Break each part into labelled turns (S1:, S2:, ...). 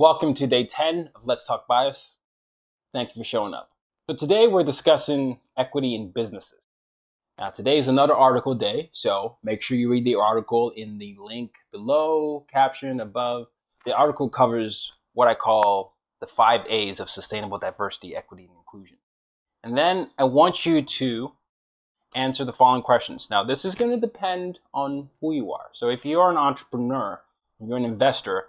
S1: Welcome to day 10 of Let's Talk Bias. Thank you for showing up. So today we're discussing equity in businesses. Now today is another article day, so make sure you read the article in the link below, caption above. The article covers what I call the five A's of sustainable diversity, equity, and inclusion. And then I want you to answer the following questions. Now, this is going to depend on who you are. So, if you are an entrepreneur, you're an investor,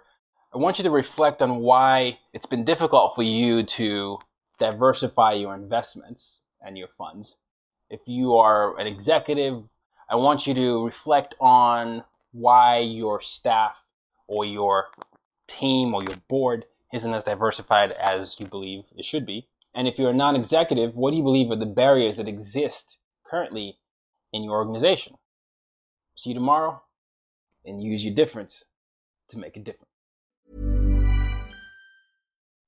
S1: I want you to reflect on why it's been difficult for you to diversify your investments and your funds. If you are an executive, I want you to reflect on why your staff or your team or your board isn't as diversified as you believe it should be. And if you're a non executive, what do you believe are the barriers that exist currently in your organization? See you tomorrow and use your difference to make a difference.